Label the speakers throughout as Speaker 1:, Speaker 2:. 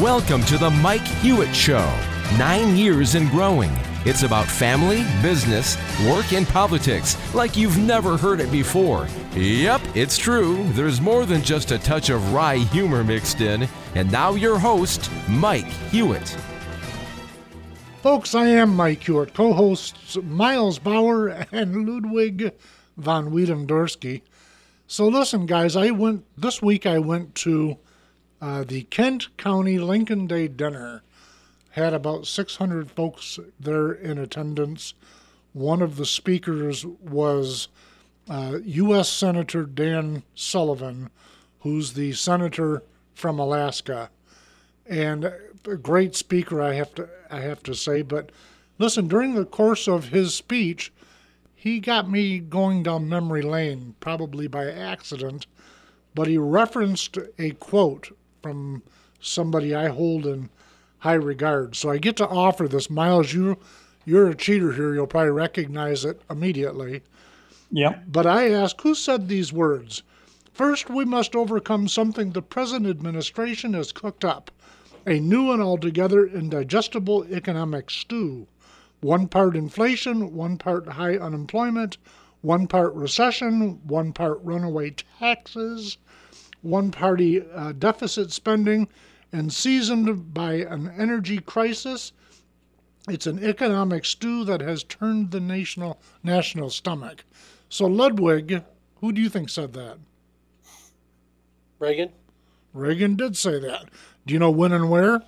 Speaker 1: Welcome to the Mike Hewitt Show. Nine years and growing. It's about family, business, work, and politics like you've never heard it before. Yep, it's true. There's more than just a touch of wry humor mixed in. And now, your host, Mike Hewitt.
Speaker 2: Folks, I am Mike Hewitt, co hosts Miles Bauer and Ludwig von Wiedendorsky. So, listen, guys, I went this week, I went to uh, the Kent County Lincoln Day dinner had about 600 folks there in attendance. One of the speakers was uh, U.S. Senator Dan Sullivan, who's the senator from Alaska, and a great speaker, I have to I have to say. But listen, during the course of his speech, he got me going down memory lane, probably by accident. But he referenced a quote from somebody I hold in high regard. So I get to offer this. Miles, you you're a cheater here. You'll probably recognize it immediately.
Speaker 3: Yeah.
Speaker 2: But I ask, who said these words? First, we must overcome something the present administration has cooked up a new and altogether indigestible economic stew. One part inflation, one part high unemployment, one part recession, one part runaway taxes, one party uh, deficit spending, and seasoned by an energy crisis. It's an economic stew that has turned the national national stomach. So Ludwig, who do you think said that?
Speaker 4: Reagan.
Speaker 2: Reagan did say that. Do you know when and where?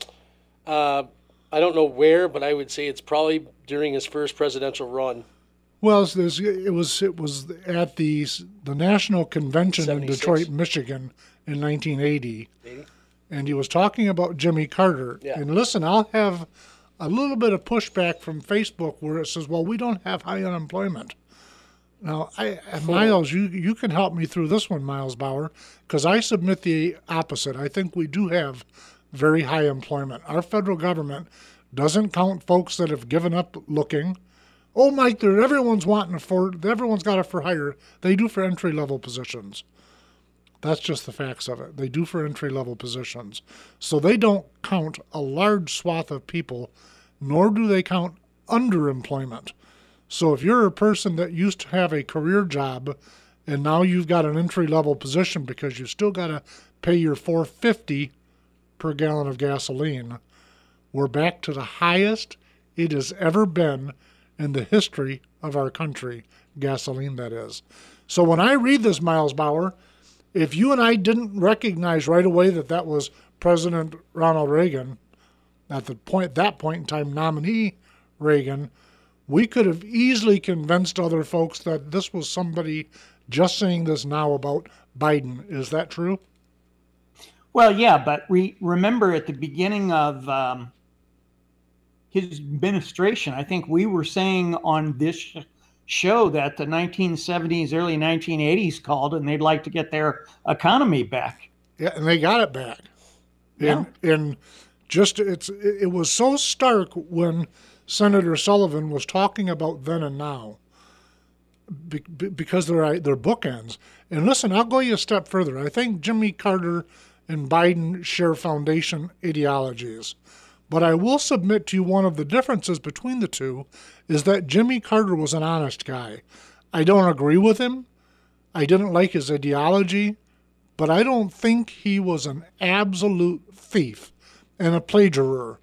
Speaker 4: Uh, I don't know where, but I would say it's probably during his first presidential run.
Speaker 2: Well, it was it was, it was at the the national convention 76. in Detroit, Michigan, in 1980, 80? and he was talking about Jimmy Carter.
Speaker 4: Yeah.
Speaker 2: And listen, I'll have a little bit of pushback from Facebook where it says, "Well, we don't have high unemployment." Now, I, Miles, you you can help me through this one, Miles Bauer, because I submit the opposite. I think we do have very high employment. Our federal government doesn't count folks that have given up looking Oh, Mike, everyone's wanting for everyone's got it for hire. They do for entry level positions. That's just the facts of it. They do for entry level positions. So they don't count a large swath of people, nor do they count underemployment. So if you're a person that used to have a career job and now you've got an entry level position because you still got to pay your 450 per gallon of gasoline, we're back to the highest it has ever been in the history of our country, gasoline that is. So when I read this, Miles Bauer, if you and I didn't recognize right away that that was President Ronald Reagan, at the point that point in time nominee Reagan, we could have easily convinced other folks that this was somebody just saying this now about Biden. Is that true?
Speaker 3: Well, yeah, but we remember at the beginning of um, his administration. I think we were saying on this show that the 1970s, early 1980s called and they'd like to get their economy back.
Speaker 2: Yeah, and they got it back. Yeah. And, and just it's it was so stark when Senator Sullivan was talking about then and now because they're they're bookends. And listen, I'll go you a step further. I think Jimmy Carter and Biden share foundation ideologies. But I will submit to you one of the differences between the two is that Jimmy Carter was an honest guy. I don't agree with him. I didn't like his ideology, but I don't think he was an absolute thief and a plagiarer.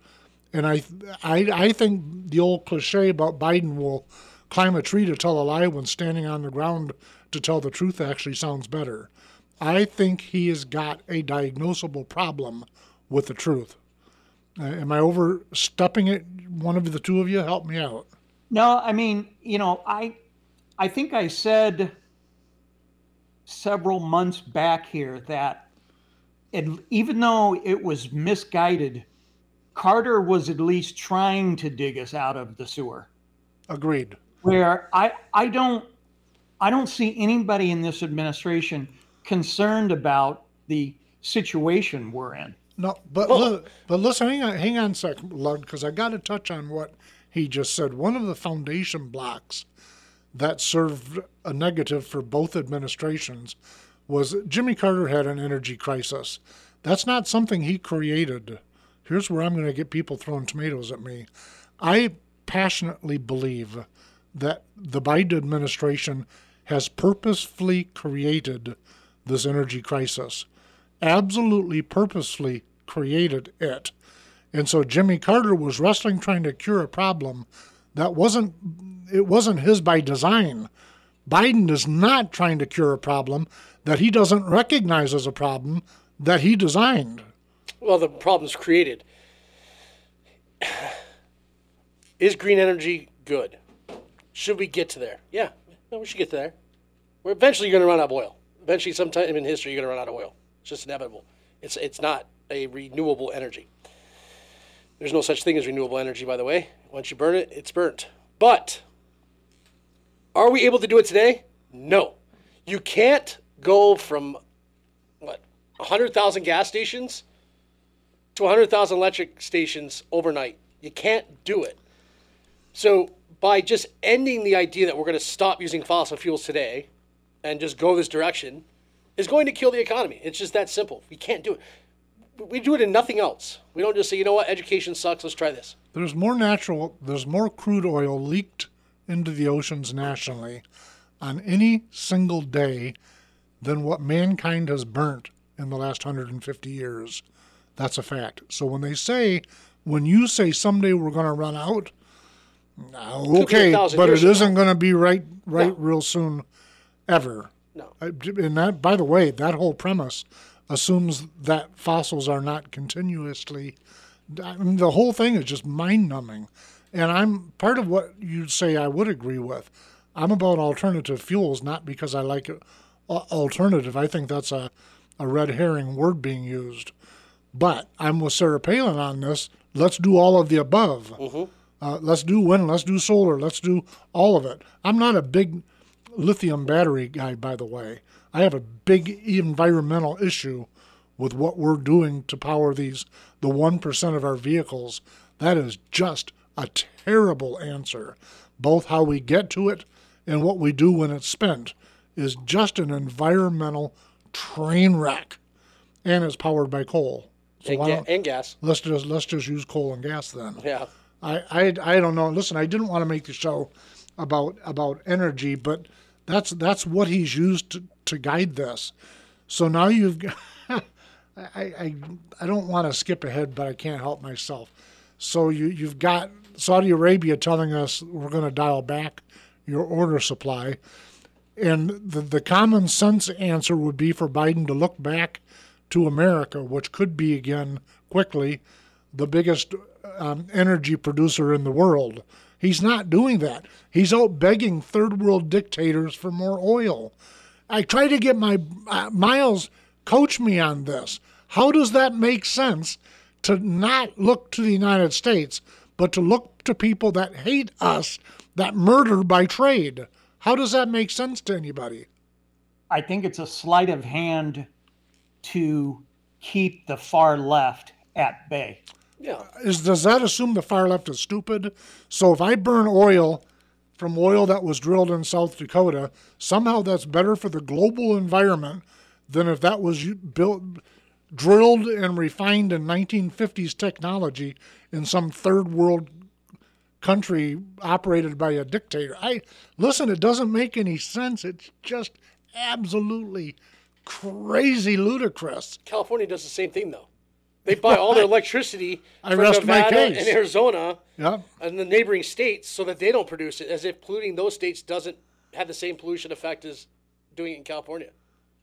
Speaker 2: And I, I, I think the old cliche about Biden will climb a tree to tell a lie when standing on the ground to tell the truth actually sounds better. I think he has got a diagnosable problem with the truth. Am I overstepping it? One of the two of you, help me out.
Speaker 3: No, I mean, you know, I, I think I said several months back here that, it, even though it was misguided, Carter was at least trying to dig us out of the sewer.
Speaker 2: Agreed.
Speaker 3: Where I, I don't, I don't see anybody in this administration concerned about the situation we're in.
Speaker 2: No, but well, but listen, hang on, hang on a second, Lud, because I got to touch on what he just said. One of the foundation blocks that served a negative for both administrations was Jimmy Carter had an energy crisis. That's not something he created. here's where I'm going to get people throwing tomatoes at me. I passionately believe that the Biden administration has purposefully created this energy crisis. Absolutely purposefully created it. And so Jimmy Carter was wrestling trying to cure a problem that wasn't it wasn't his by design. Biden is not trying to cure a problem that he doesn't recognize as a problem that he designed.
Speaker 4: Well, the problem's created. Is green energy good? Should we get to there? Yeah, no, we should get to there. We're eventually going to run out of oil. Eventually, sometime in history, you're going to run out of oil. It's just inevitable. It's it's not a renewable energy. There's no such thing as renewable energy, by the way. Once you burn it, it's burnt. But are we able to do it today? No. You can't go from what 100,000 gas stations to 100,000 electric stations overnight. You can't do it. So by just ending the idea that we're going to stop using fossil fuels today and just go this direction is going to kill the economy. It's just that simple. We can't do it. We do it in nothing else. We don't just say, you know what, education sucks. Let's try this.
Speaker 2: There's more natural, there's more crude oil leaked into the oceans nationally on any single day than what mankind has burnt in the last 150 years. That's a fact. So when they say, when you say someday we're going to run out, okay, but it isn't going to be right, right, no. real soon, ever.
Speaker 4: No.
Speaker 2: And that, by the way, that whole premise assumes that fossils are not continuously. I mean, the whole thing is just mind numbing. And I'm part of what you'd say I would agree with. I'm about alternative fuels, not because I like uh, alternative. I think that's a, a red herring word being used. But I'm with Sarah Palin on this. Let's do all of the above.
Speaker 4: Mm-hmm.
Speaker 2: Uh, let's do wind, let's do solar, let's do all of it. I'm not a big lithium battery guy, by the way. I have a big environmental issue with what we're doing to power these, the 1% of our vehicles. That is just a terrible answer. Both how we get to it and what we do when it's spent is just an environmental train wreck and it's powered by coal.
Speaker 4: So and, ga- and gas.
Speaker 2: Let's just let's just use coal and gas then.
Speaker 4: Yeah.
Speaker 2: I, I, I don't know. Listen, I didn't want to make the show about about energy, but that's that's what he's used to, to guide this. So now you've I, I I don't want to skip ahead, but I can't help myself. So you you've got Saudi Arabia telling us we're going to dial back your order supply. And the, the common sense answer would be for Biden to look back to America, which could be again quickly the biggest um, energy producer in the world. He's not doing that. He's out begging third world dictators for more oil. I try to get my uh, Miles coach me on this. How does that make sense to not look to the United States, but to look to people that hate us, that murder by trade? How does that make sense to anybody?
Speaker 3: I think it's a sleight of hand to keep the far left at bay.
Speaker 4: Yeah.
Speaker 2: Is does that assume the far left is stupid? So if I burn oil from oil that was drilled in South Dakota, somehow that's better for the global environment than if that was built drilled and refined in 1950s technology in some third world country operated by a dictator. I listen, it doesn't make any sense. It's just absolutely crazy ludicrous.
Speaker 4: California does the same thing though. They buy all their electricity
Speaker 2: I from Nevada and
Speaker 4: Arizona
Speaker 2: yeah.
Speaker 4: and the neighboring states so that they don't produce it, as if polluting those states doesn't have the same pollution effect as doing it in California.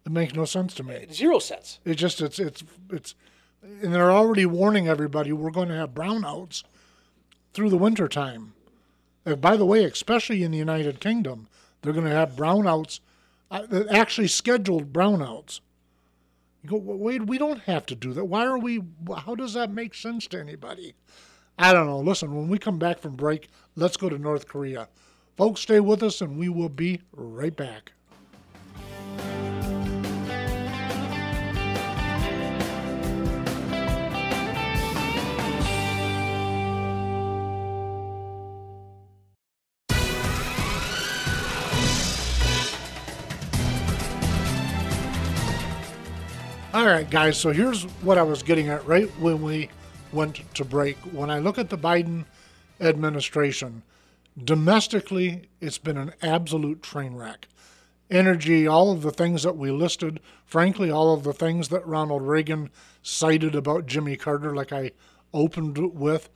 Speaker 2: It makes no sense to me.
Speaker 4: Zero sense.
Speaker 2: It just it's it's it's and they're already warning everybody we're going to have brownouts through the winter time. Uh, by the way, especially in the United Kingdom, they're going to have brownouts, uh, actually scheduled brownouts. You go, Wade, we don't have to do that. Why are we, how does that make sense to anybody? I don't know. Listen, when we come back from break, let's go to North Korea. Folks, stay with us and we will be right back. All right, guys. So here's what I was getting at right when we went to break. When I look at the Biden administration, domestically, it's been an absolute train wreck. Energy, all of the things that we listed, frankly, all of the things that Ronald Reagan cited about Jimmy Carter, like I opened with.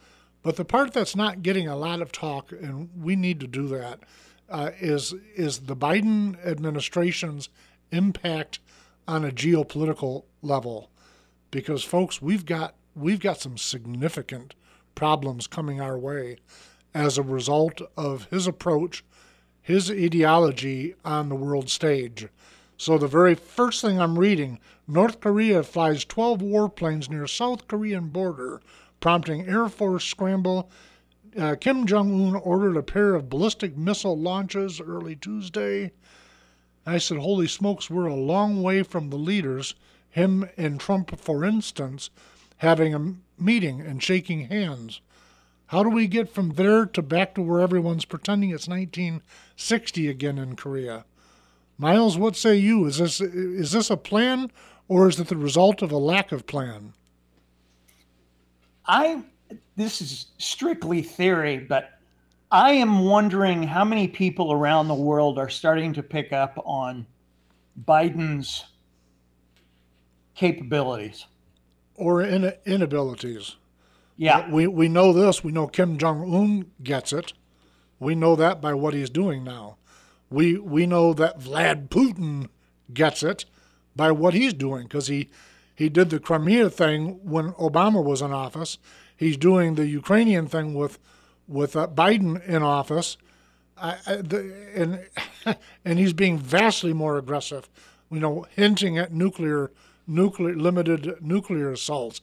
Speaker 2: But the part that's not getting a lot of talk, and we need to do that, uh, is is the Biden administration's impact on a geopolitical level. Because folks, we've got we've got some significant problems coming our way as a result of his approach, his ideology on the world stage. So the very first thing I'm reading, North Korea flies 12 warplanes near South Korean border, prompting Air Force scramble. Uh, Kim Jong Un ordered a pair of ballistic missile launches early Tuesday. I said, Holy smokes, we're a long way from the leaders, him and Trump, for instance, having a meeting and shaking hands. How do we get from there to back to where everyone's pretending it's 1960 again in Korea? Miles, what say you? Is this is this a plan or is it the result of a lack of plan?
Speaker 3: I this is strictly theory, but I am wondering how many people around the world are starting to pick up on Biden's capabilities
Speaker 2: or in, inabilities.
Speaker 3: Yeah.
Speaker 2: Uh, we, we know this. We know Kim Jong un gets it. We know that by what he's doing now. We, we know that Vlad Putin gets it by what he's doing because he, he did the Crimea thing when Obama was in office. He's doing the Ukrainian thing with, with uh, Biden in office. The, and, and he's being vastly more aggressive, you know, hinting at nuclear nuclear limited nuclear assaults.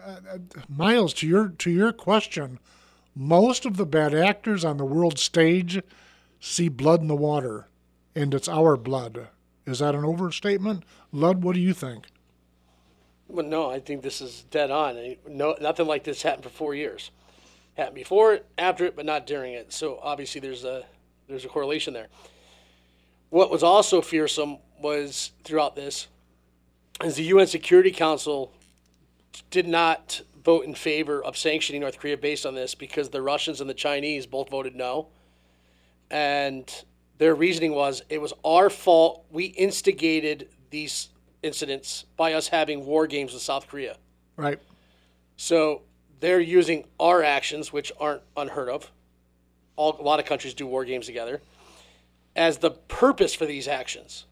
Speaker 2: Uh, uh, Miles, to your to your question, most of the bad actors on the world stage see blood in the water, and it's our blood. Is that an overstatement, Lud? What do you think?
Speaker 4: Well, no, I think this is dead on. No, nothing like this happened for four years. Happened before it, after it, but not during it. So obviously, there's a there's a correlation there. What was also fearsome was throughout this is the UN Security Council did not vote in favor of sanctioning North Korea based on this because the Russians and the Chinese both voted no. And their reasoning was it was our fault. We instigated these incidents by us having war games with South Korea.
Speaker 2: Right.
Speaker 4: So they're using our actions, which aren't unheard of. All, a lot of countries do war games together, as the purpose for these actions.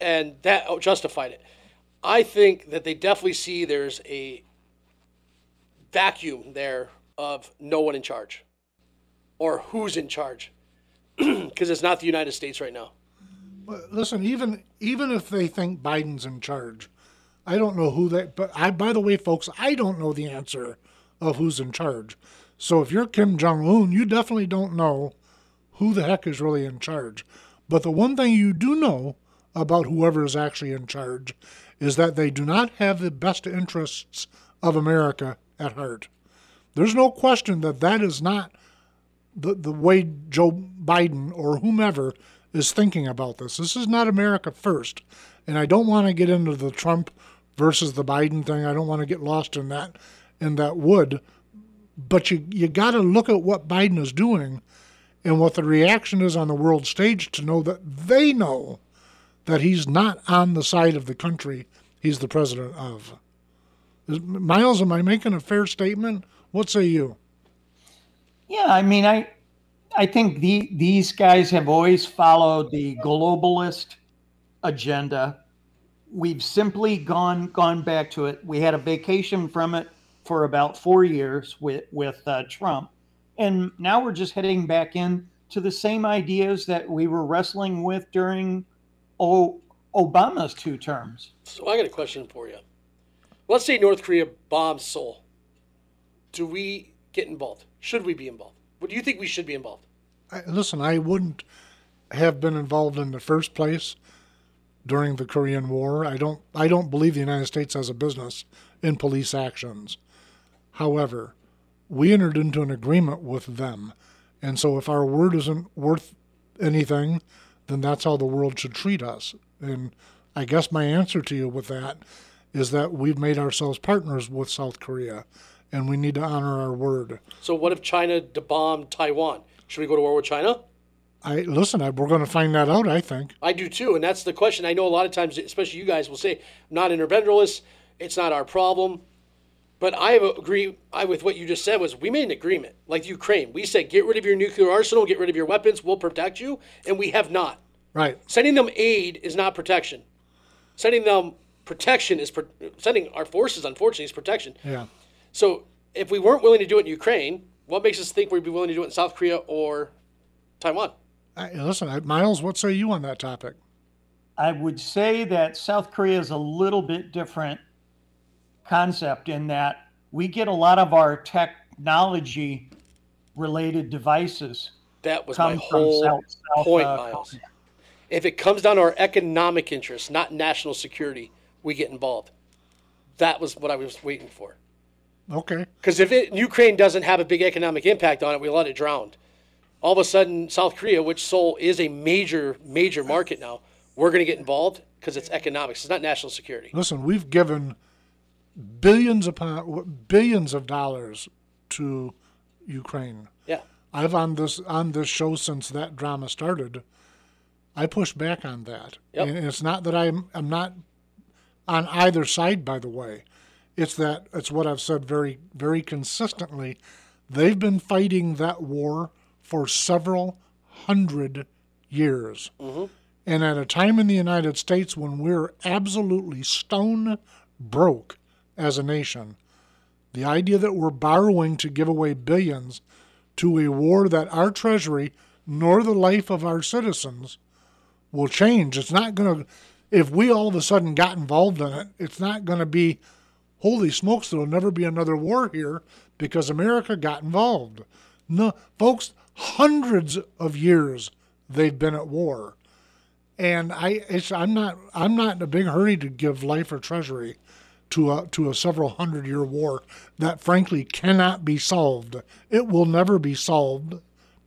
Speaker 4: And that oh, justified it. I think that they definitely see there's a vacuum there of no one in charge or who's in charge because it's not the United States right now.
Speaker 2: Listen, even even if they think Biden's in charge, I don't know who that, But I, by the way, folks, I don't know the answer of who's in charge. So if you're Kim Jong Un, you definitely don't know who the heck is really in charge. But the one thing you do know about whoever is actually in charge is that they do not have the best interests of America at heart. There's no question that that is not the, the way Joe Biden or whomever is thinking about this. This is not America first. And I don't want to get into the Trump versus the Biden thing. I don't want to get lost in that in that wood. But you you got to look at what Biden is doing and what the reaction is on the world stage to know that they know that he's not on the side of the country he's the president of. Is, Miles, am I making a fair statement? What say you?
Speaker 3: Yeah, I mean, I I think the these guys have always followed the globalist agenda. We've simply gone gone back to it. We had a vacation from it for about four years with with uh, Trump, and now we're just heading back in to the same ideas that we were wrestling with during o- Obama's two terms.
Speaker 4: So I got a question for you. Let's say North Korea bombs Seoul. Do we get involved? Should we be involved? What do you think we should be involved?
Speaker 2: I, listen, I wouldn't have been involved in the first place during the Korean War. I don't I don't believe the United States has a business in police actions. However, we entered into an agreement with them. And so if our word isn't worth anything, then that's how the world should treat us. And I guess my answer to you with that is that we've made ourselves partners with South Korea. and we need to honor our word.
Speaker 4: So what if China bombed Taiwan? Should we go to war with China?
Speaker 2: I listen. I, we're going to find that out. I think.
Speaker 4: I do too, and that's the question. I know a lot of times, especially you guys will say, "I'm not interventionalist. It's not our problem." But I agree I, with what you just said was we made an agreement, like Ukraine. We said, get rid of your nuclear arsenal, get rid of your weapons, we'll protect you, and we have not.
Speaker 2: Right.
Speaker 4: Sending them aid is not protection. Sending them protection is pro- sending our forces, unfortunately, is protection.
Speaker 2: Yeah.
Speaker 4: So if we weren't willing to do it in Ukraine, what makes us think we'd be willing to do it in South Korea or Taiwan?
Speaker 2: I, listen, I, Miles, what say you on that topic?
Speaker 3: I would say that South Korea is a little bit different concept in that we get a lot of our technology related devices
Speaker 4: That was
Speaker 3: come
Speaker 4: my
Speaker 3: from
Speaker 4: whole
Speaker 3: South, South
Speaker 4: point,
Speaker 3: uh,
Speaker 4: Miles.
Speaker 3: Korea.
Speaker 4: If it comes down to our economic interests, not national security, we get involved. That was what I was waiting for.
Speaker 2: Okay.
Speaker 4: Because if it, Ukraine doesn't have a big economic impact on it, we let it drown. All of a sudden, South Korea, which Seoul is a major, major market now, we're going to get involved because it's economics. It's not national security.
Speaker 2: Listen, we've given billions upon billions of dollars to Ukraine.
Speaker 4: Yeah.
Speaker 2: I've on this on this show since that drama started. I push back on that,
Speaker 4: Yep.
Speaker 2: and it's not that I'm I'm not on either side. By the way, it's that it's what I've said very very consistently. They've been fighting that war for several hundred years, mm-hmm. and at a time in the United States when we're absolutely stone broke as a nation, the idea that we're borrowing to give away billions to a war that our treasury nor the life of our citizens will change. It's not going to, if we all of a sudden got involved in it, it's not going to be, holy smokes, there'll never be another war here because America got involved. No, folks, hundreds of years they've been at war. And I, it's, I'm not, I'm not in a big hurry to give life or treasury to a to a several hundred year war that frankly cannot be solved. It will never be solved.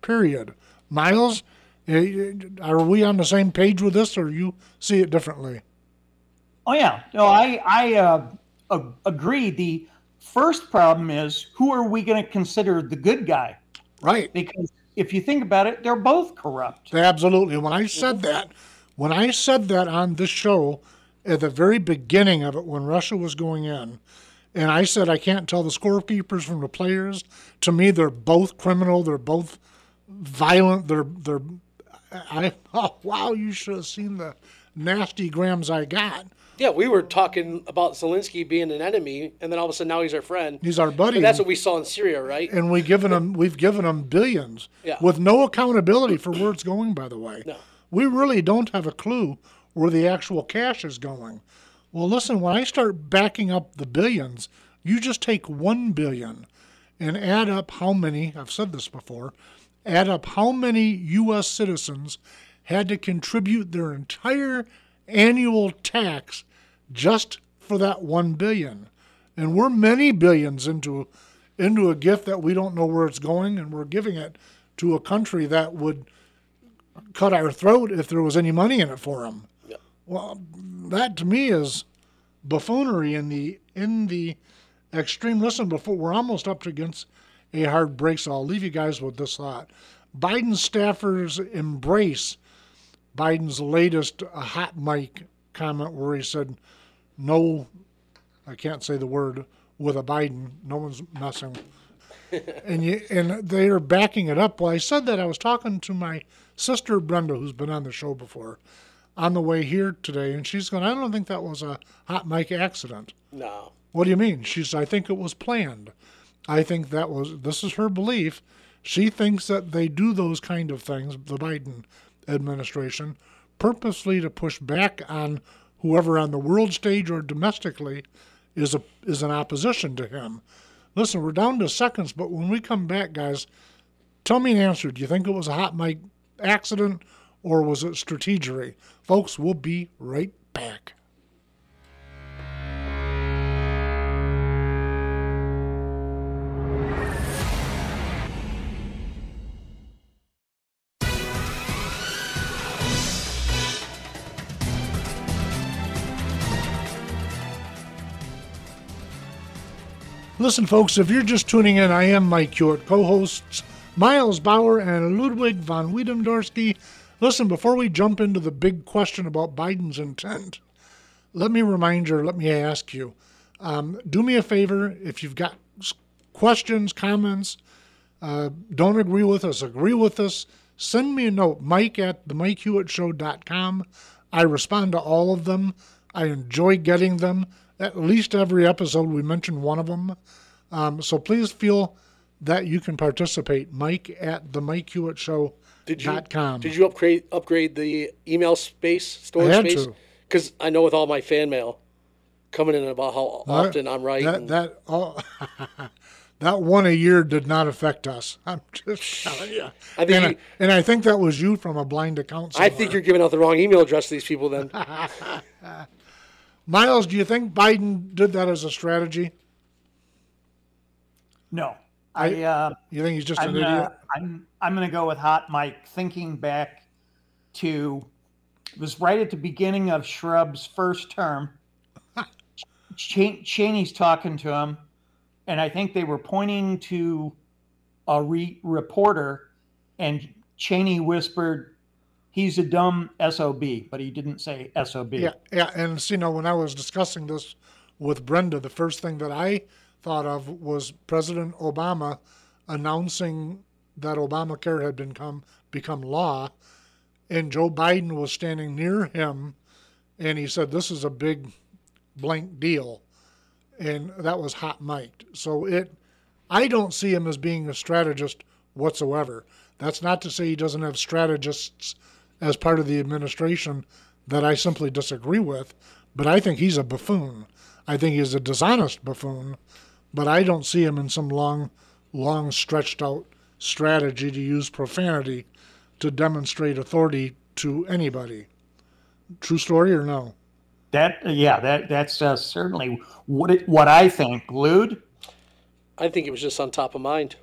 Speaker 2: Period. Miles, eh, are we on the same page with this, or you see it differently?
Speaker 3: Oh yeah, no, I I uh, ag- agree. The first problem is who are we going to consider the good guy?
Speaker 2: Right.
Speaker 3: Because if you think about it, they're both corrupt.
Speaker 2: Absolutely. When I said that, when I said that on this show at the very beginning of it, when Russia was going in, and I said I can't tell the scorekeepers from the players. To me, they're both criminal. They're both violent. They're they're. I oh wow! You should have seen the nasty grams I got.
Speaker 4: Yeah, we were talking about Zelensky being an enemy, and then all of a sudden now he's our friend.
Speaker 2: He's our buddy.
Speaker 4: And that's what we saw in Syria, right?
Speaker 2: and we given them we've given him billions
Speaker 4: Yeah.
Speaker 2: with no accountability for where it's going by the way
Speaker 4: No.
Speaker 2: we really don't have a clue where the actual cash is going well listen when i start backing up the billions you just take 1 billion and add up how many i've said this before add up how many us citizens had to contribute their entire annual tax just for that 1 billion. And we're many billions into into a gift that we don't know where it's going and we're giving it to a country that would cut our throat if there was any money in it for them
Speaker 4: Yep.
Speaker 2: well that to me is buffoonery in the in the extreme. Listen before we're almost up against a hard break so i'll leave you guys with this thought. Biden staffers embrace biden's latest uh, hot mic comment where he said no I can't say the word with a Biden. No one's messing. and you and they are backing it up. Well, I said that I was talking to my sister Brenda, who's been on the show before, on the way here today, and she's going. I don't think that was a hot mic accident.
Speaker 4: No.
Speaker 2: What do you mean? She's. I think it was planned. I think that was. This is her belief. She thinks that they do those kind of things, the Biden administration, purposely to push back on whoever on the world stage or domestically is a is an opposition to him. Listen, we're down to seconds, but when we come back, guys, tell me an answer. Do you think it was a hot mic accident or was it strategery? Folks, we'll be right back. Listen, folks, if you're just tuning in, I am Mike Hewitt, co hosts Miles Bauer and Ludwig von Wiedendorsky. Listen, before we jump into the big question about Biden's intent, let me remind you, let me ask you um, do me a favor if you've got questions, comments, uh, don't agree with us, agree with us, send me a note, mike at the MikeHewittShow.com. I respond to all of them. I enjoy getting them. At least every episode, we mention one of them. Um, so please feel that you can participate. Mike at the Mike Hewitt Show.
Speaker 4: Did you did you upgrade upgrade the email space storage space? Because I know with all my fan mail coming in about how often I'm right.
Speaker 2: That that all, that one a year did not affect us. I'm just telling you.
Speaker 4: I think
Speaker 2: and, I, and I think that was you from a blind account.
Speaker 4: I think you're giving out the wrong email address to these people. Then
Speaker 2: Miles. Do you think Biden did that as a strategy?
Speaker 3: No, I. Uh,
Speaker 2: You think he's just
Speaker 3: I'm
Speaker 2: an
Speaker 3: gonna,
Speaker 2: idiot?
Speaker 3: I'm I'm gonna go with Hot Mike. Thinking back to it was right at the beginning of Shrub's first term. Ch- Cheney's talking to him, and I think they were pointing to a re- reporter, and Cheney whispered, "He's a dumb sob," but he didn't say sob.
Speaker 2: Yeah, yeah. And see, now when I was discussing this with Brenda, the first thing that I thought of was President Obama announcing that Obamacare had become become law, and Joe Biden was standing near him, and he said, "This is a big blank deal," and that was hot mic'd. So it, I don't see him as being a strategist whatsoever. That's not to say he doesn't have strategists as part of the administration that I simply disagree with, but I think he's a buffoon. I think he's a dishonest buffoon, but I don't see him in some long, long stretched out strategy to use profanity to demonstrate authority to anybody. True story or no?
Speaker 3: That yeah, that that's uh, certainly what it, what I think. Lud.
Speaker 4: I think it was just on top of mind.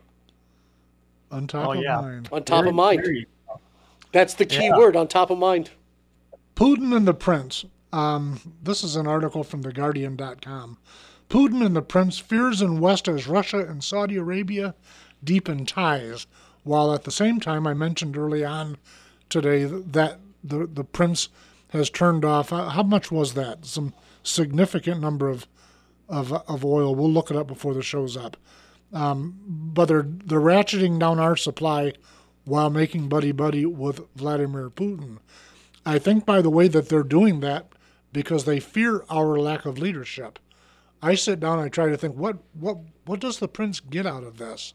Speaker 2: On top
Speaker 3: Oh,
Speaker 2: of
Speaker 3: yeah.
Speaker 2: mind.
Speaker 4: On top
Speaker 3: Very-
Speaker 4: of mind.
Speaker 3: very-
Speaker 4: That's the key
Speaker 3: Yeah.
Speaker 4: word. On top of mind.
Speaker 2: Putin and the Prince. Um, this is an article from TheGuardian.com. Putin and the Prince fears in West as Russia and Saudi Arabia deepen ties, while at the same time, I mentioned early on today that the, the Prince has turned off. uh, How much was that? Some significant number of, of, of oil. We'll look it up before the show's up. Um, but they're, they're ratcheting down our supply while making buddy buddy with Vladimir Putin. I think by the way that they're doing that because they fear our lack of leadership. I sit down and I try to think what what what does the prince get out of this,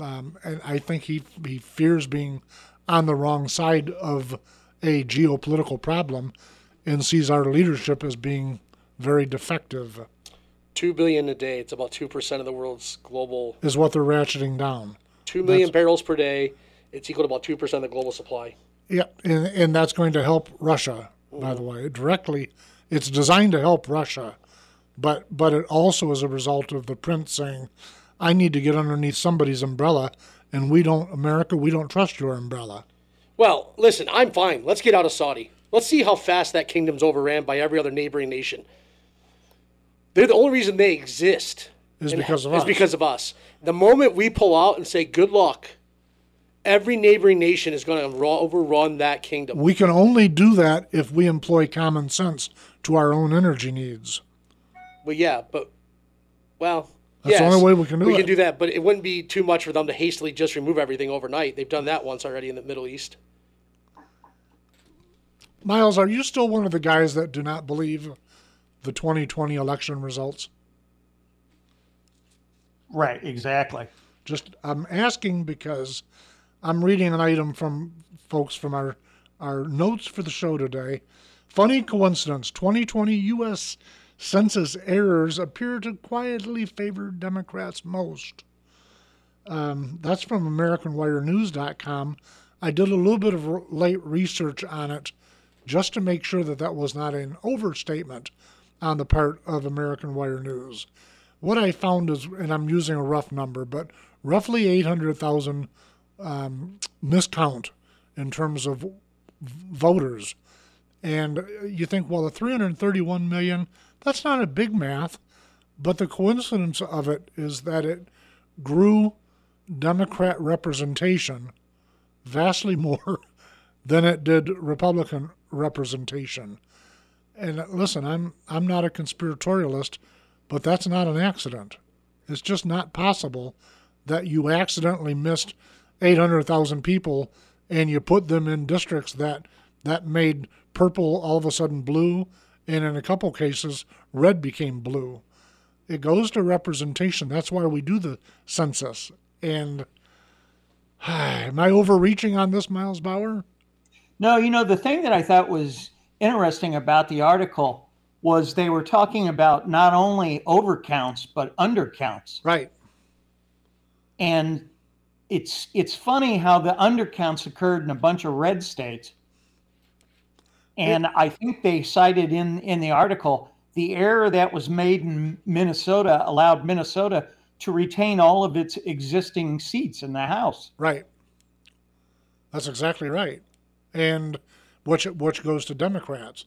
Speaker 2: um, and I think he he fears being on the wrong side of a geopolitical problem, and sees our leadership as being very defective.
Speaker 4: Two billion a day. It's about two percent of the world's global.
Speaker 2: Is what they're ratcheting down.
Speaker 4: Two million barrels per day. It's equal to about two percent of the global supply.
Speaker 2: Yeah, and, and that's going to help Russia, by the mm-hmm. way. Directly, it's designed to help Russia, but but it also is a result of the prince saying, "I need to get underneath somebody's umbrella, and we don't, America, we don't trust your umbrella."
Speaker 4: Well, listen, I'm fine. Let's get out of Saudi. Let's see how fast that kingdom's overran by every other neighboring nation. They're the only reason they exist
Speaker 2: Is because of
Speaker 4: is
Speaker 2: us.
Speaker 4: because of us. The moment we pull out and say good luck, every neighboring nation is going to overrun that kingdom.
Speaker 2: We can only do that if we employ common sense to our own energy needs.
Speaker 4: Well, yeah, but well,
Speaker 2: That's the only way we can do
Speaker 4: we
Speaker 2: it.
Speaker 4: We can do that, but it wouldn't be too much for them to hastily just remove everything overnight. They've done that once already in the Middle East.
Speaker 2: Miles, are you still one of the guys that do not believe the 2020 election results?
Speaker 3: Right, exactly.
Speaker 2: Just I'm asking because I'm reading an item from folks from our our notes for the show today. Funny coincidence: 2020 U.S. Census errors appear to quietly favor Democrats most. Um, that's from AmericanWireNews.com. I did a little bit of late research on it just to make sure that that was not an overstatement on the part of American Wire News. What I found is, and I'm using a rough number, but roughly 800,000 um, miscount in terms of voters. And you think, well, the 331 million, that's not a big math, But the coincidence of it is that it grew Democrat representation vastly more than it did Republican representation. And listen, I'm I'm not a conspiratorialist, but that's not an accident. It's just not possible that you accidentally missed 800,000 people and you put them in districts that that made purple all of a sudden blue and in a couple cases red became blue. It goes to representation. That's why we do the census. And am I overreaching on this, Miles Bauer?
Speaker 3: No, you know, the thing that I thought was interesting about the article was they were talking about not only overcounts but undercounts.
Speaker 2: Right.
Speaker 3: And it's it's funny how the undercounts occurred in a bunch of red states. And I think they cited in in the article the error that was made in Minnesota allowed Minnesota to retain all of its existing seats in the House.
Speaker 2: Right. That's exactly right. And which which goes to Democrats.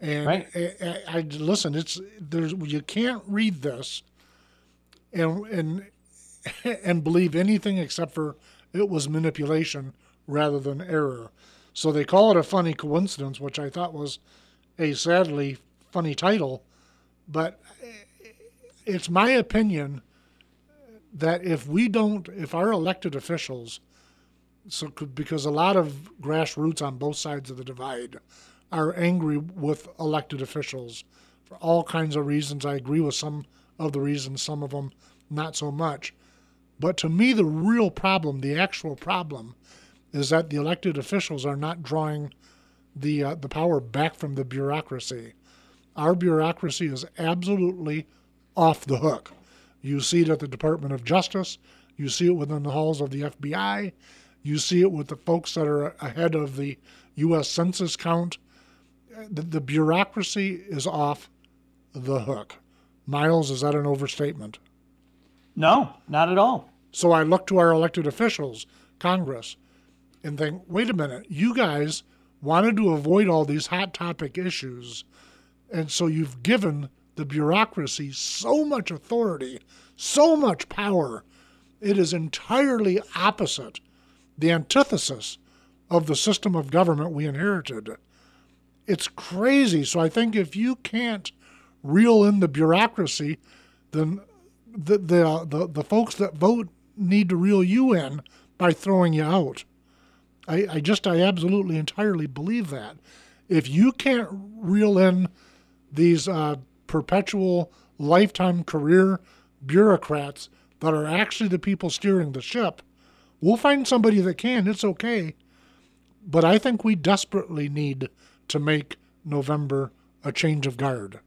Speaker 2: And
Speaker 3: Right.
Speaker 2: I, I, I listen. It's there's you can't read this and and and believe anything except for it was manipulation rather than error. So they call it a funny coincidence, which I thought was a sadly funny title. But it's my opinion that if we don't, if our elected officials, so because a lot of grassroots on both sides of the divide are angry with elected officials for all kinds of reasons. I agree with some of the reasons, some of them not so much. But to me, the real problem, the actual problem, is that the elected officials are not drawing the uh, the power back from the bureaucracy. Our bureaucracy is absolutely off the hook. You see it at the Department of Justice. You see it within the halls of the FBI. You see it with the folks that are ahead of the U.S. Census count. The, the bureaucracy is off the hook. Miles, is that an overstatement?
Speaker 3: No, not at all.
Speaker 2: So I look to our elected officials, Congress, and think, wait a minute, you guys wanted to avoid all these hot topic issues. And so you've given the bureaucracy so much authority, so much power. It is entirely opposite, the antithesis of the system of government we inherited. It's crazy. So I think if you can't reel in the bureaucracy, then the the the, the folks that vote need to reel you in by throwing you out. I, I just I absolutely entirely believe that. If you can't reel in these uh, perpetual lifetime career bureaucrats that are actually the people steering the ship, we'll find somebody that can. It's okay. But I think we desperately need to make November a change of guard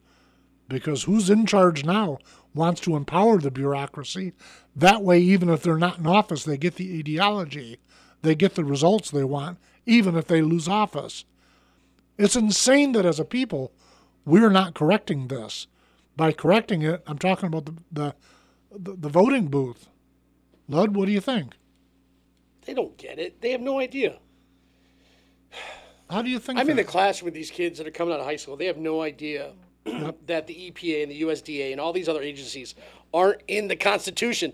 Speaker 2: because who's in charge now wants to empower the bureaucracy. That way, even if they're not in office, they get the ideology, they get the results they want, even if they lose office. It's insane that as a people, we're not correcting this. By correcting it, I'm talking about the the, the, the voting booth. Lud, what do you think?
Speaker 4: They don't get it. They have no idea.
Speaker 2: How do you think?
Speaker 4: I'm in the classroom with these kids that are coming out of high school. They have no idea that the EPA and the USDA and all these other agencies aren't in the Constitution.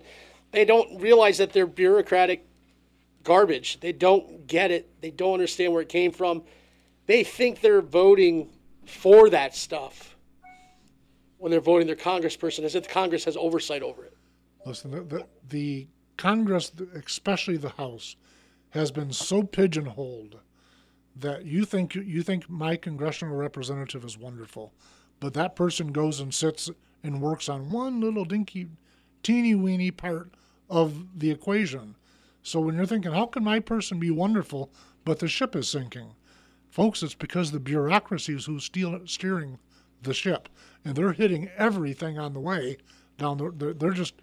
Speaker 4: They don't realize that they're bureaucratic garbage. They don't get it. They don't understand where it came from. They think they're voting for that stuff when they're voting their congressperson as if the Congress has oversight over it.
Speaker 2: Listen, the, the, the Congress, especially the House, has been so pigeonholed that you think you think my congressional representative is wonderful, but that person goes and sits and works on one little dinky, teeny weeny part of the equation. So when you're thinking, how can my person be wonderful, but the ship is sinking? Folks, it's because the bureaucracy is who's steal, steering the ship, and they're hitting everything on the way down. The, they're, they're just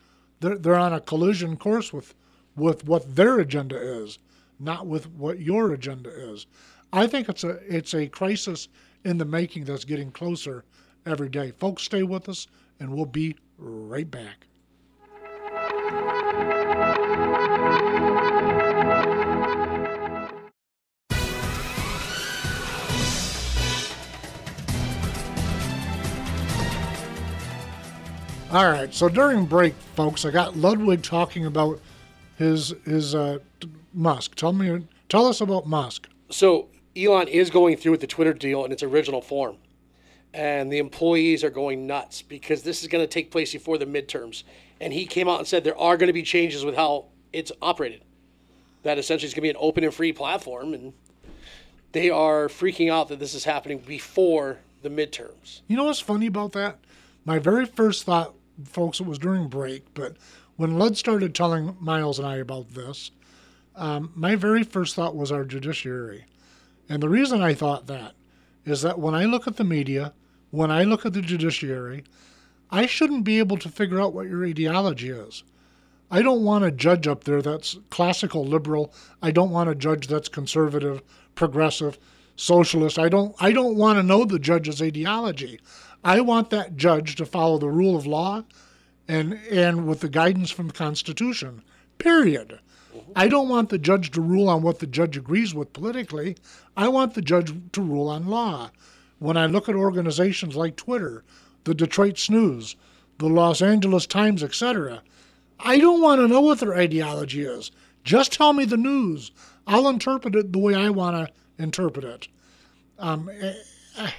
Speaker 2: they're, they're on a collision course with with what their agenda is, not with what your agenda is. I think it's a it's a crisis in the making that's getting closer every day. Folks, stay with us, and we'll be right back. All right. So during break, folks, I got Ludwig talking about his his uh, Musk. Tell me, tell us about Musk.
Speaker 4: So Elon is going through with the Twitter deal in its original form, and the employees are going nuts because this is going to take place before the midterms. And he came out and said there are going to be changes with how it's operated. That essentially is going to be an open and free platform, and they are freaking out that this is happening before the midterms.
Speaker 2: You know what's funny about that? My very first thought, folks, it was during break, but when Lud started telling Miles and I about this, um, my very first thought was our judiciary. And the reason I thought that is that when I look at the media, when I look at the judiciary, I shouldn't be able to figure out what your ideology is. I don't want a judge up there that's classical liberal. I don't want a judge that's conservative, progressive, socialist. I don't I don't want to know the judge's ideology. I want that judge to follow the rule of law and and with the guidance from the Constitution. Period. I don't want the judge to rule on what the judge agrees with politically. I want the judge to rule on law. When I look at organizations like Twitter, the Detroit Snooze, the Los Angeles Times, etc., I don't want to know what their ideology is. Just tell me the news. I'll interpret it the way I want to interpret it. Um, eh, eh,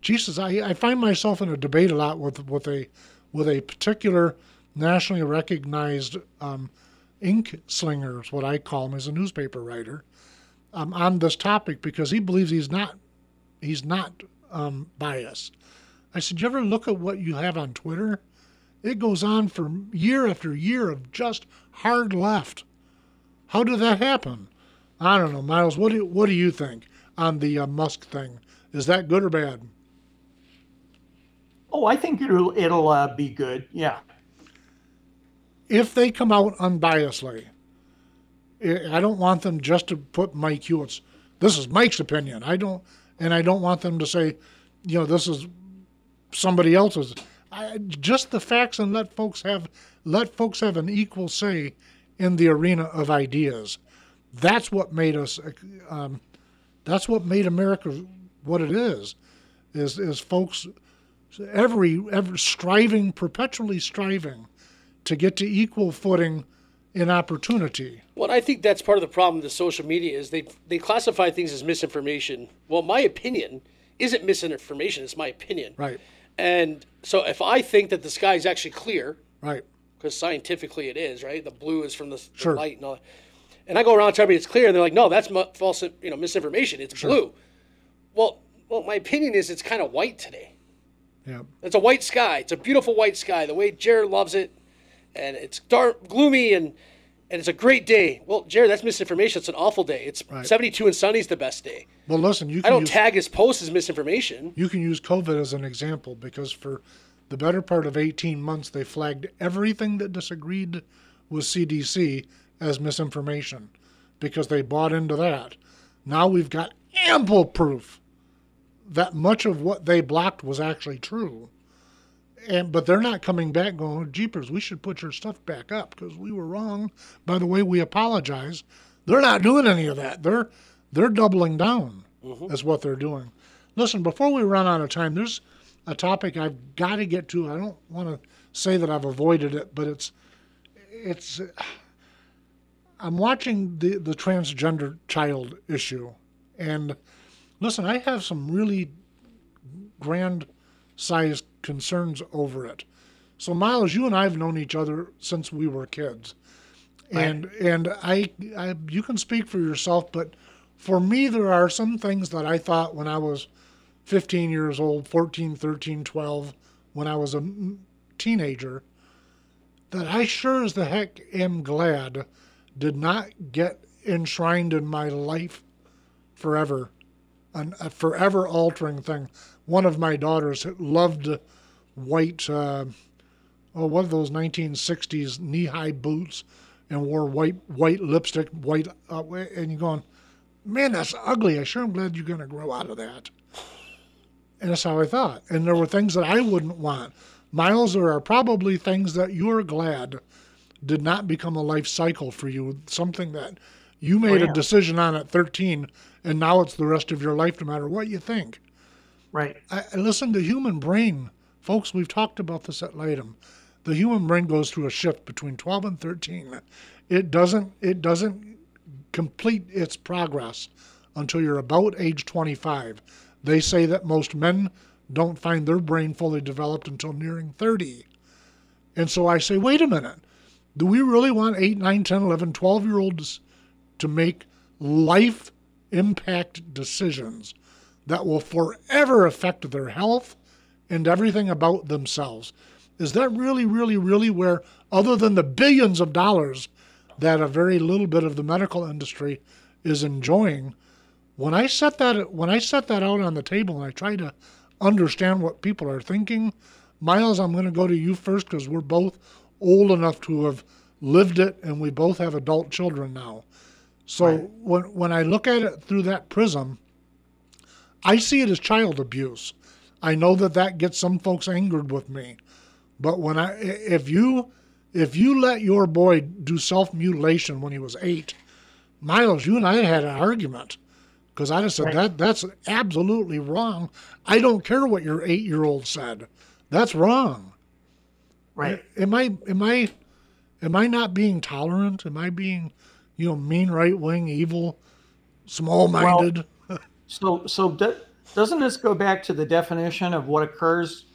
Speaker 2: Jesus, I, I find myself in a debate a lot with with a with a particular nationally recognized um, ink slinger, is what I call him, as a newspaper writer, um, on this topic because he believes he's not he's not um, biased. I said, you ever look at what you have on Twitter? It goes on for year after year of just hard left. How did that happen? I don't know, Miles. What do what do you think on the uh, Musk thing? Is that good or bad?
Speaker 3: Oh, I think it'll it'll uh, be good. Yeah.
Speaker 2: If they come out unbiasedly, I don't want them just to put Mike Hewitt's. This is Mike's opinion. I don't, and I don't want them to say, you know, this is somebody else's. I, just the facts and let folks have let folks have an equal say in the arena of ideas. That's what made us. Um, that's what made America what it is. Is is folks every every striving perpetually striving to get to equal footing in opportunity.
Speaker 4: Well, I think that's part of the problem with social media is they they classify things as misinformation. Well, my opinion isn't misinformation; it's my opinion.
Speaker 2: Right.
Speaker 4: And so if I think that the sky is actually clear,
Speaker 2: right,
Speaker 4: because scientifically it is, right? The blue is from the, the
Speaker 2: sure.
Speaker 4: light and all that. And I go around telling me it's clear, and they're like, "No, that's false, you know, misinformation. It's sure. blue." Well, well, my opinion is it's kind of white today.
Speaker 2: Yeah.
Speaker 4: It's a white sky. It's a beautiful white sky. The way Jared loves it, and it's dark, gloomy, and and it's a great day. Well, Jared, that's misinformation. It's an awful day. It's right. 72 and sunny is the best day.
Speaker 2: Well, listen, you.
Speaker 4: I don't
Speaker 2: use,
Speaker 4: tag his post as misinformation.
Speaker 2: You can use COVID as an example because for the better part of 18 months, they flagged everything that disagreed with CDC as misinformation because they bought into that. Now we've got ample proof that much of what they blocked was actually true and but they're not coming back going, jeepers, we should put your stuff back up because we were wrong. By the way, we apologize. They're not doing any of that. They're they're doubling down. Mm-hmm. Is what they're doing. Listen, before we run out of time, there's a topic I've got to get to. I don't want to say that I've avoided it, but it's it's. I'm watching the the transgender child issue, and listen, I have some really grand sized concerns over it. So Miles, you and I have known each other since we were kids, and right. and I, I you can speak for yourself, but for me there are some things that I thought when I was 15 years old, 14, 13, 12, when I was a teenager, that I sure as the heck am glad did not get enshrined in my life forever, an, a forever altering thing. One of my daughters loved white, uh, oh, one of those 1960s knee-high boots, and wore white white lipstick, white, uh, and you're going, man, that's ugly. I sure am glad you're going to grow out of that. And that's how I thought. And there were things that I wouldn't want. Miles, there are probably things that you're glad did not become a life cycle for you, something that you oh, made oh, yeah. a decision on at 13, and now it's the rest of your life, no matter what you think.
Speaker 3: Right.
Speaker 2: I, I listen to human brain Folks, we've talked about this at Lightum. The human brain goes through a shift between 12 and 13. It doesn't it doesn't complete its progress until you're about age 25. They say that most men don't find their brain fully developed until nearing 30. And so I say, wait a minute. Do we really want 8, 9, 10, 11, 12 year olds to make life impact decisions that will forever affect their health and everything about themselves? Is that really, really, really where, other than the billions of dollars that a very little bit of the medical industry is enjoying, when I set that when I set that out on the table and I try to understand what people are thinking, Miles, I'm going to go to you first because we're both old enough to have lived it, and we both have adult children now. So
Speaker 3: Right.
Speaker 2: when when I look at it through that prism, I see it as child abuse. I know that that gets some folks angered with me, but when I if you if you let your boy do self mutilation when he was eight, Miles, you and I had an argument because I just said
Speaker 3: Right.
Speaker 2: that that's absolutely wrong. I don't care what your eight year old said. That's wrong.
Speaker 3: Right.
Speaker 2: Am I am I am I not being tolerant? Am I being, you know, mean right wing, evil, small minded?
Speaker 3: So, so do, doesn't this go back to the definition of what occurs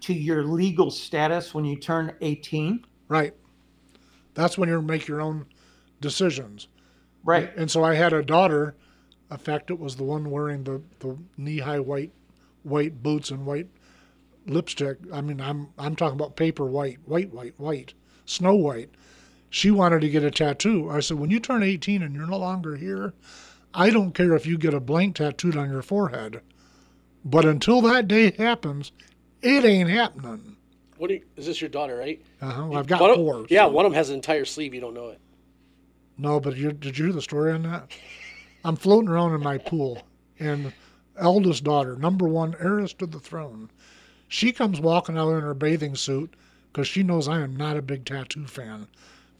Speaker 3: to your legal status when you turn 18?
Speaker 2: right. That's when you make your own decisions.
Speaker 3: Right.
Speaker 2: And so I had a daughter. In fact, it was the one wearing the, the knee high white white boots and white lipstick. I mean, I'm I'm talking about paper white, white, white, white, snow white. She wanted to get a tattoo. I said, when you turn 18 and you're no longer here, I don't care if you get a blank tattooed on your forehead. But until that day happens, it ain't happening.
Speaker 4: What do you, is this your daughter, right?
Speaker 2: Uh-huh. Well, I've got
Speaker 4: One of-
Speaker 2: four.
Speaker 4: Yeah,
Speaker 2: so-
Speaker 4: one of them has an entire sleeve. You don't know it.
Speaker 2: No, but did you hear the story on that? I'm floating around in my pool, and eldest daughter, number one, heiress to the throne, she comes walking out in her bathing suit because she knows I am not a big tattoo fan.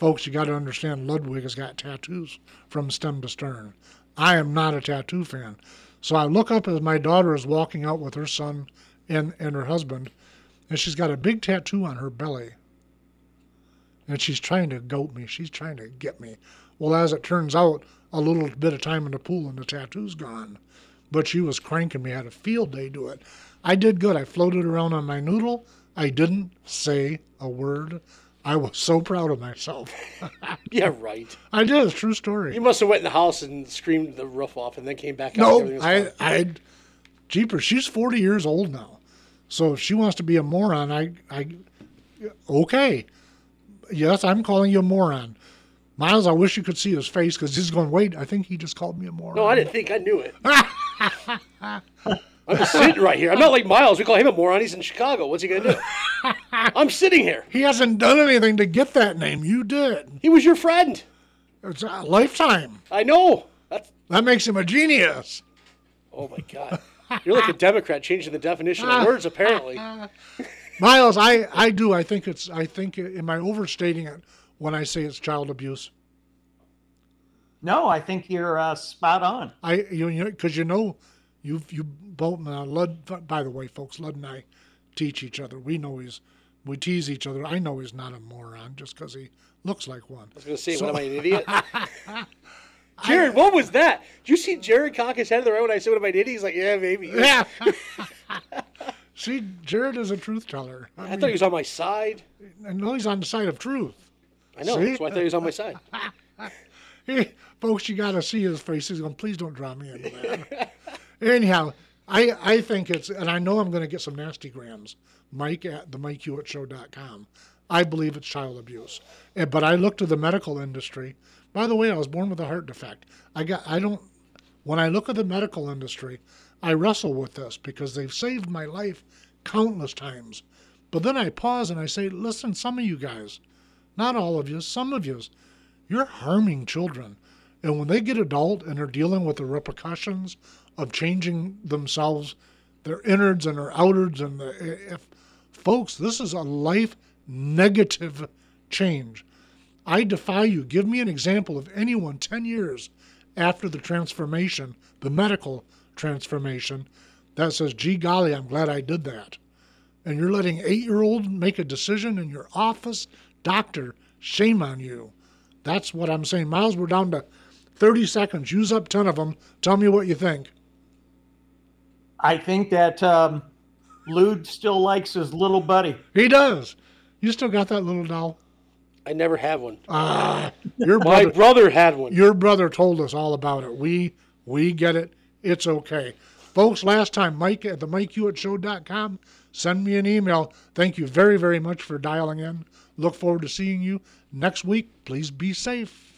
Speaker 2: Folks, you got to understand Ludwig has got tattoos from stem to stern. I am not a tattoo fan. So I look up as my daughter is walking out with her son and, and her husband, and she's got a big tattoo on her belly and she's trying to goat me. She's trying to get me. Well, as it turns out, a little bit of time in the pool and the tattoo's gone. But she was cranking me. I had a field day do it. I did good. I floated around on my noodle. I didn't say a word. I was so proud of myself.
Speaker 4: Yeah, right.
Speaker 2: I did. It's a true story.
Speaker 4: You must have went in the house and screamed the roof off, and then came back out.
Speaker 2: No,
Speaker 4: everything
Speaker 2: I,
Speaker 4: fine.
Speaker 2: I, Jeepers, she's 40 years old now. So if she wants to be a moron, I, I, okay. Yes, I'm calling you a moron. Miles, I wish you could see his face because he's going, wait, I think he just called me a moron.
Speaker 4: No, I didn't think I knew it. I'm just sitting right here. I'm not like Miles. We call him a moron. He's in Chicago. What's he gonna do? I'm sitting here.
Speaker 2: He hasn't done anything to get that name. You did.
Speaker 4: He was your friend.
Speaker 2: It's a lifetime.
Speaker 4: I know. That's.
Speaker 2: That makes him a genius.
Speaker 4: Oh my God. You're like a Democrat changing the definition of words. Apparently.
Speaker 2: Miles, I, I do. I think it's, I think, am I overstating it when I say it's child abuse?
Speaker 3: No, I think you're uh, spot on.
Speaker 2: I you you because you know you you both uh, Lud. By the way, folks, Lud and I teach each other. We know he's we tease each other. I know he's not a moron just because he looks like one.
Speaker 4: I was gonna say, what am I, an idiot? Jared, what was that? Did you see Jared cock his head to the right when I said, "What am I, an idiot?" He's like, "Yeah, maybe."
Speaker 2: Yeah. See, Jared is a truth teller. I,
Speaker 4: I
Speaker 2: mean,
Speaker 4: thought he was on my side.
Speaker 2: I know he's on the side of truth.
Speaker 4: I know.
Speaker 2: See?
Speaker 4: That's why I thought he was on my side.
Speaker 2: Hey, folks, you got to see his face. He's going, please don't draw me into that. Anyhow, I, I think it's, and I know I'm going to get some nasty grams. Mike at the MikeHewittshow.com. I believe it's child abuse. But I look to the medical industry. By the way, I was born with a heart defect. I got, I don't, when I look at the medical industry, I wrestle with this because they've saved my life countless times. But then I pause and I say, listen, some of you guys, not all of you, some of you, you're harming children. And when they get adult and are dealing with the repercussions of changing themselves, their innards and their outards, and the, if folks, this is a life negative change. I defy you. Give me an example of anyone 10 years after the transformation, the medical transformation, that says, gee golly, I'm glad I did that. and you're letting eight year old make a decision in your office, doctor, shame on you. That's what I'm saying. Miles, we're down to 30 seconds. Use up 10 of them. Tell me what you think.
Speaker 3: I think that um, Lud still likes his little buddy.
Speaker 2: He does. You still got that little doll?
Speaker 4: I never have one.
Speaker 2: Ah, your
Speaker 4: My
Speaker 2: brother,
Speaker 4: brother had one.
Speaker 2: your brother told us all about it. We we get it. It's okay. Folks, last time, Mike at the MikeHewittShow.com. Send me an email. Thank you very, very much for dialing in. Look forward to seeing you next week. Please be safe.